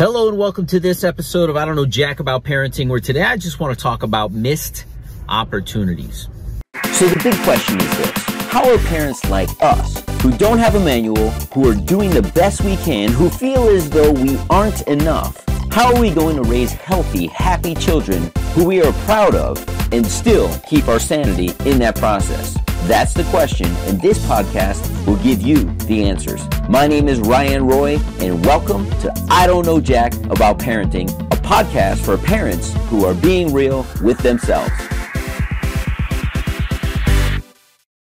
Hello and welcome to this episode of I Don't Know Jack About Parenting, where today I just want to talk about missed opportunities. So the big question is this How are parents like us, who don't have a manual, who are doing the best we can, who feel as though we aren't enough, how are we going to raise healthy, happy children who we are proud of and still keep our sanity in that process? That's the question, and this podcast will give you the answers. My name is Ryan Roy, and welcome to I Don't Know Jack About Parenting, a podcast for parents who are being real with themselves.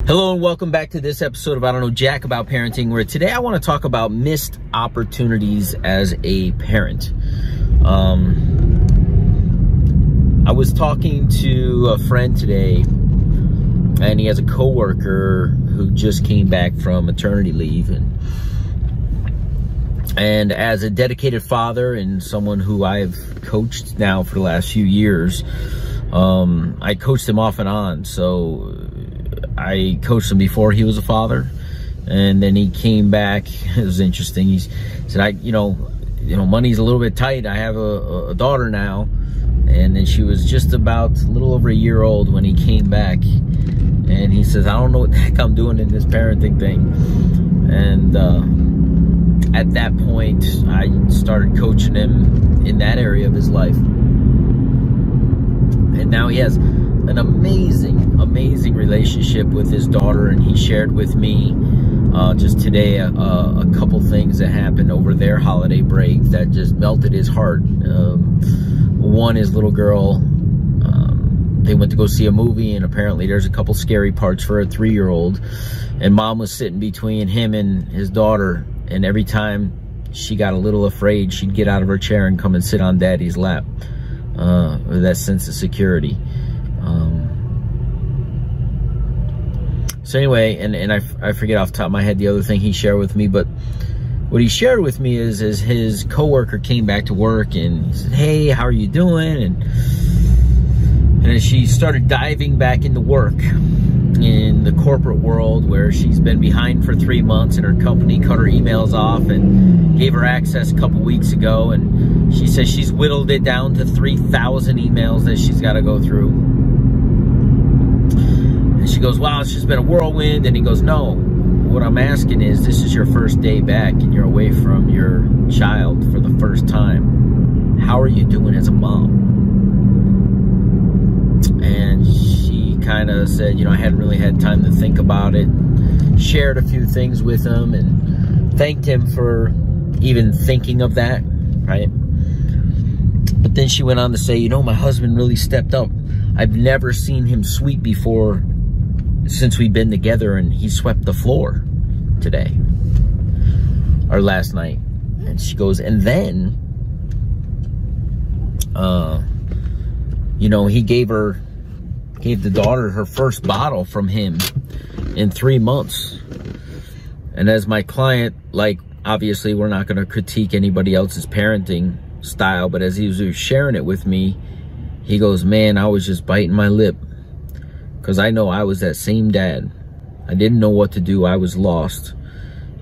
Hello and welcome back to this episode of I Don't Know Jack About Parenting, where today I want to talk about missed opportunities as a parent. Um, I was talking to a friend today and he has a coworker who just came back from maternity leave and and as a dedicated father and someone who I've coached now for the last few years, um, I coached him off and on. So I coached him before he was a father, and then he came back. It was interesting. He said, "I, you know, you know, money's a little bit tight. I have a, a daughter now." And then she was just about a little over a year old when he came back and he says, I don't know what the heck I'm doing in this parenting thing. And uh, at that point, I started coaching him in that area of his life. And now he has an amazing, amazing relationship with his daughter. And he shared with me uh, just today a, a, couple things that happened over their holiday break that just melted his heart. Um, one, his little girl they went to go see a movie and apparently there's a couple scary parts for a three-year-old and mom was sitting between him and his daughter and every time she got a little afraid she'd get out of her chair and come and sit on daddy's lap uh, with that sense of security um, so anyway and, and I, I forget off top of my head the other thing he shared with me but what he shared with me is, is his coworker came back to work and said, hey, how are you doing? And and as she started diving back into work in the corporate world where she's been behind for three months and her company cut her emails off and gave her access a couple weeks ago and she says she's whittled it down to 3,000 emails that she's got to go through. And she goes, wow, it's just been a whirlwind. And he goes, no, what I'm asking is this is your first day back and you're away from your child for the first time. How are you doing as a mom? and she kind of said, you know, I hadn't really had time to think about it. Shared a few things with him and thanked him for even thinking of that, right? But then she went on to say, you know, my husband really stepped up. I've never seen him sweep before since we've been together and he swept the floor today or last night. And she goes, and then, uh, you know, he gave her gave the daughter her first bottle from him in three months. And as my client, like, obviously we're not going to critique anybody else's parenting style, but as he was sharing it with me, he goes, man, I was just biting my lip because I know I was that same dad. I didn't know what to do. I was lost.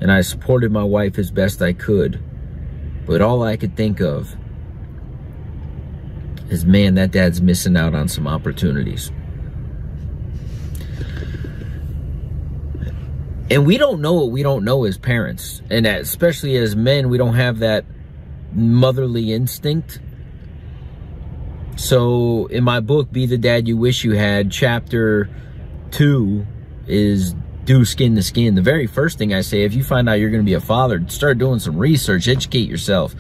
And I supported my wife as best I could. But all I could think of is, man, that dad's missing out on some opportunities. And we don't know what we don't know as parents. And especially as men we don't have that motherly instinct. So in my book be the dad you wish you had chapter two is do skin to skin. The very first thing i say if you find out you're going to be a father start doing some research educate yourself.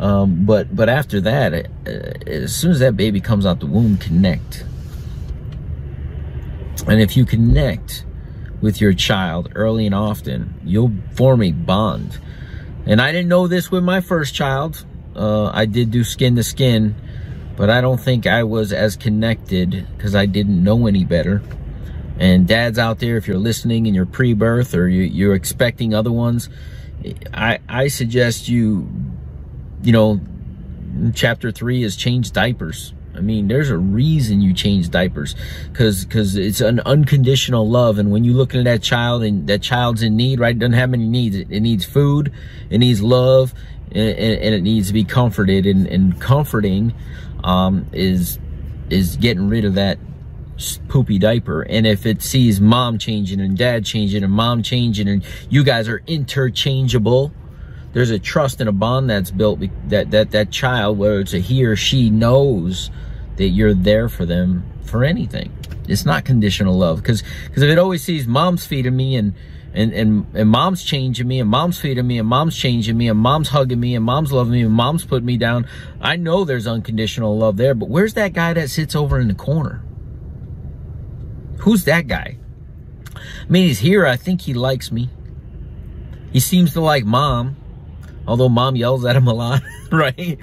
Um, but but after that uh, as soon as that baby comes out the womb connect. And if you connect with your child early and often, you'll form a bond. And I didn't know this with my first child. Uh, I did do skin to skin, but I don't think I was as connected because I didn't know any better. And dads out there, if you're listening and you're pre-birth or you, are expecting other ones, I, I suggest you, you know, chapter three is change diapers. I mean, there's a reason you change diapers because because it's an unconditional love. And when you look at that child and that child's in need, right? It doesn't have many needs. It, it needs food, it needs love, and, and, it needs to be comforted. And, and comforting um, is is getting rid of that poopy diaper. And if it sees mom changing and dad changing and mom changing and you guys are interchangeable, there's a trust and a bond that's built that that that child whether it's a he or she knows that you're there for them for anything. It's not conditional love. Because because if it always sees mom's feeding me and and and and mom's changing me and mom's feeding me and mom's changing me and mom's hugging me and mom's loving me and mom's putting me down. I know there's unconditional love there but where's that guy that sits over in the corner? Who's that guy? I mean he's here. I think he likes me. He seems to like mom although mom yells at him a lot, right?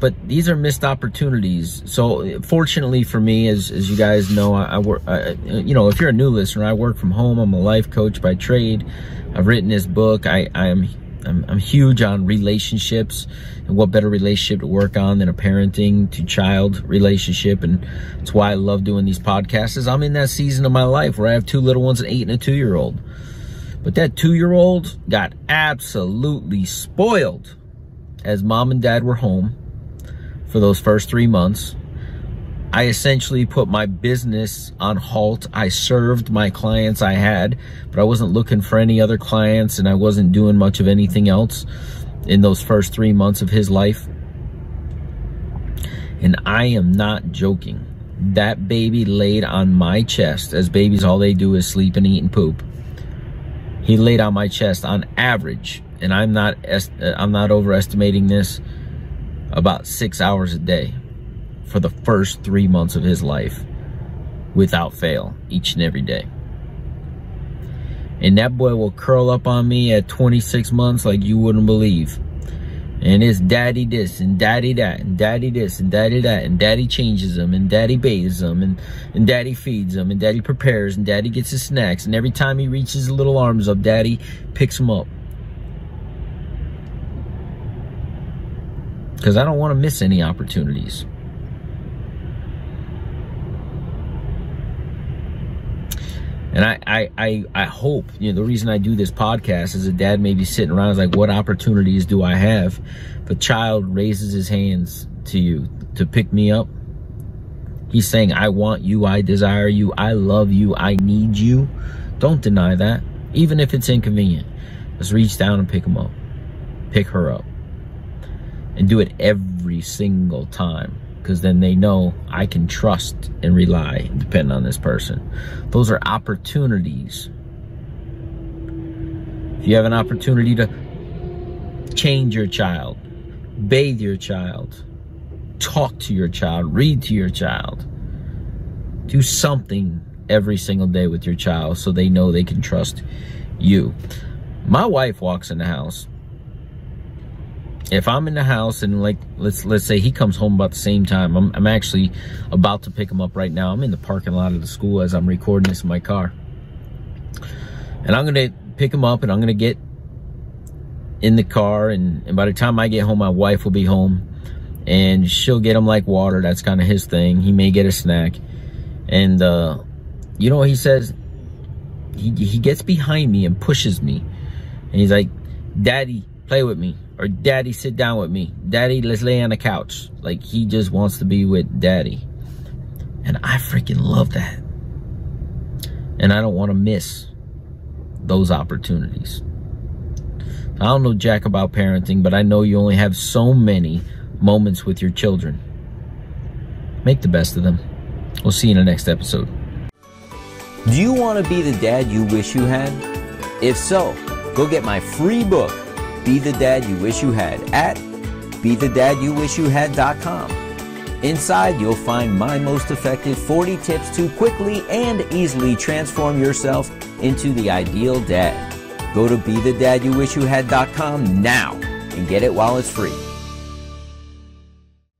But these are missed opportunities. So fortunately for me, as, as you guys know, I, I work, I, you know, if you're a new listener, I work from home. I'm a life coach by trade. I've written this book. I, I am I'm, I'm, huge on relationships and what better relationship to work on than a parenting to child relationship. And that's why I love doing these podcasts is I'm in that season of my life where I have two little ones, an eight and a two year old. But that two-year-old got absolutely spoiled as mom and dad were home for those first three months. I essentially put my business on halt. I served my clients I had, but I wasn't looking for any other clients and I wasn't doing much of anything else in those first three months of his life. And I am not joking. That baby laid on my chest, as babies all they do is sleep and eat and poop he laid on my chest on average, and I'm not uh, I'm not overestimating this, about six hours a day for the first three months of his life without fail each and every day. And that boy will curl up on me at 26 months like you wouldn't believe. And it's daddy this and daddy that and daddy this and daddy that and daddy changes them and daddy bathes them and, and daddy feeds them and daddy prepares and daddy gets his snacks and every time he reaches his little arms up, daddy picks him up. Because I don't want to miss any opportunities. And I, I, I, I, hope, you know, the reason I do this podcast is a dad may be sitting around is like, what opportunities do I have? The child raises his hands to you to pick me up. He's saying, I want you, I desire you, I love you, I need you. Don't deny that, even if it's inconvenient. Just reach down and pick him up. Pick her up. And do it every single time because then they know I can trust and rely and depend on this person. Those are opportunities. If you have an opportunity to change your child, bathe your child, talk to your child, read to your child, do something every single day with your child so they know they can trust you. My wife walks in the house if I'm in the house and like let's let's say he comes home about the same time, I'm I'm actually about to pick him up right now. I'm in the parking lot of the school as I'm recording this in my car. And I'm gonna pick him up and I'm gonna get in the car and, and by the time I get home my wife will be home and she'll get him like water. That's kind of his thing. He may get a snack. And uh you know what he says? He he gets behind me and pushes me. And he's like, Daddy, play with me or daddy sit down with me. Daddy let's lay on the couch. Like he just wants to be with daddy. And i freaking love that. And i don't want to miss those opportunities. I don't know jack about parenting but i know you only have so many moments with your children. Make the best of them. We'll see you in the next episode. Do you want to be the dad you wish you had? If so go get my free book be the Dad You Wish You Had at BeTheDadYouWishYouHad.com. Inside, you'll find my most effective 40 tips to quickly and easily transform yourself into the ideal dad. Go to BeTheDadYouWishYouHad.com now and get it while it's free.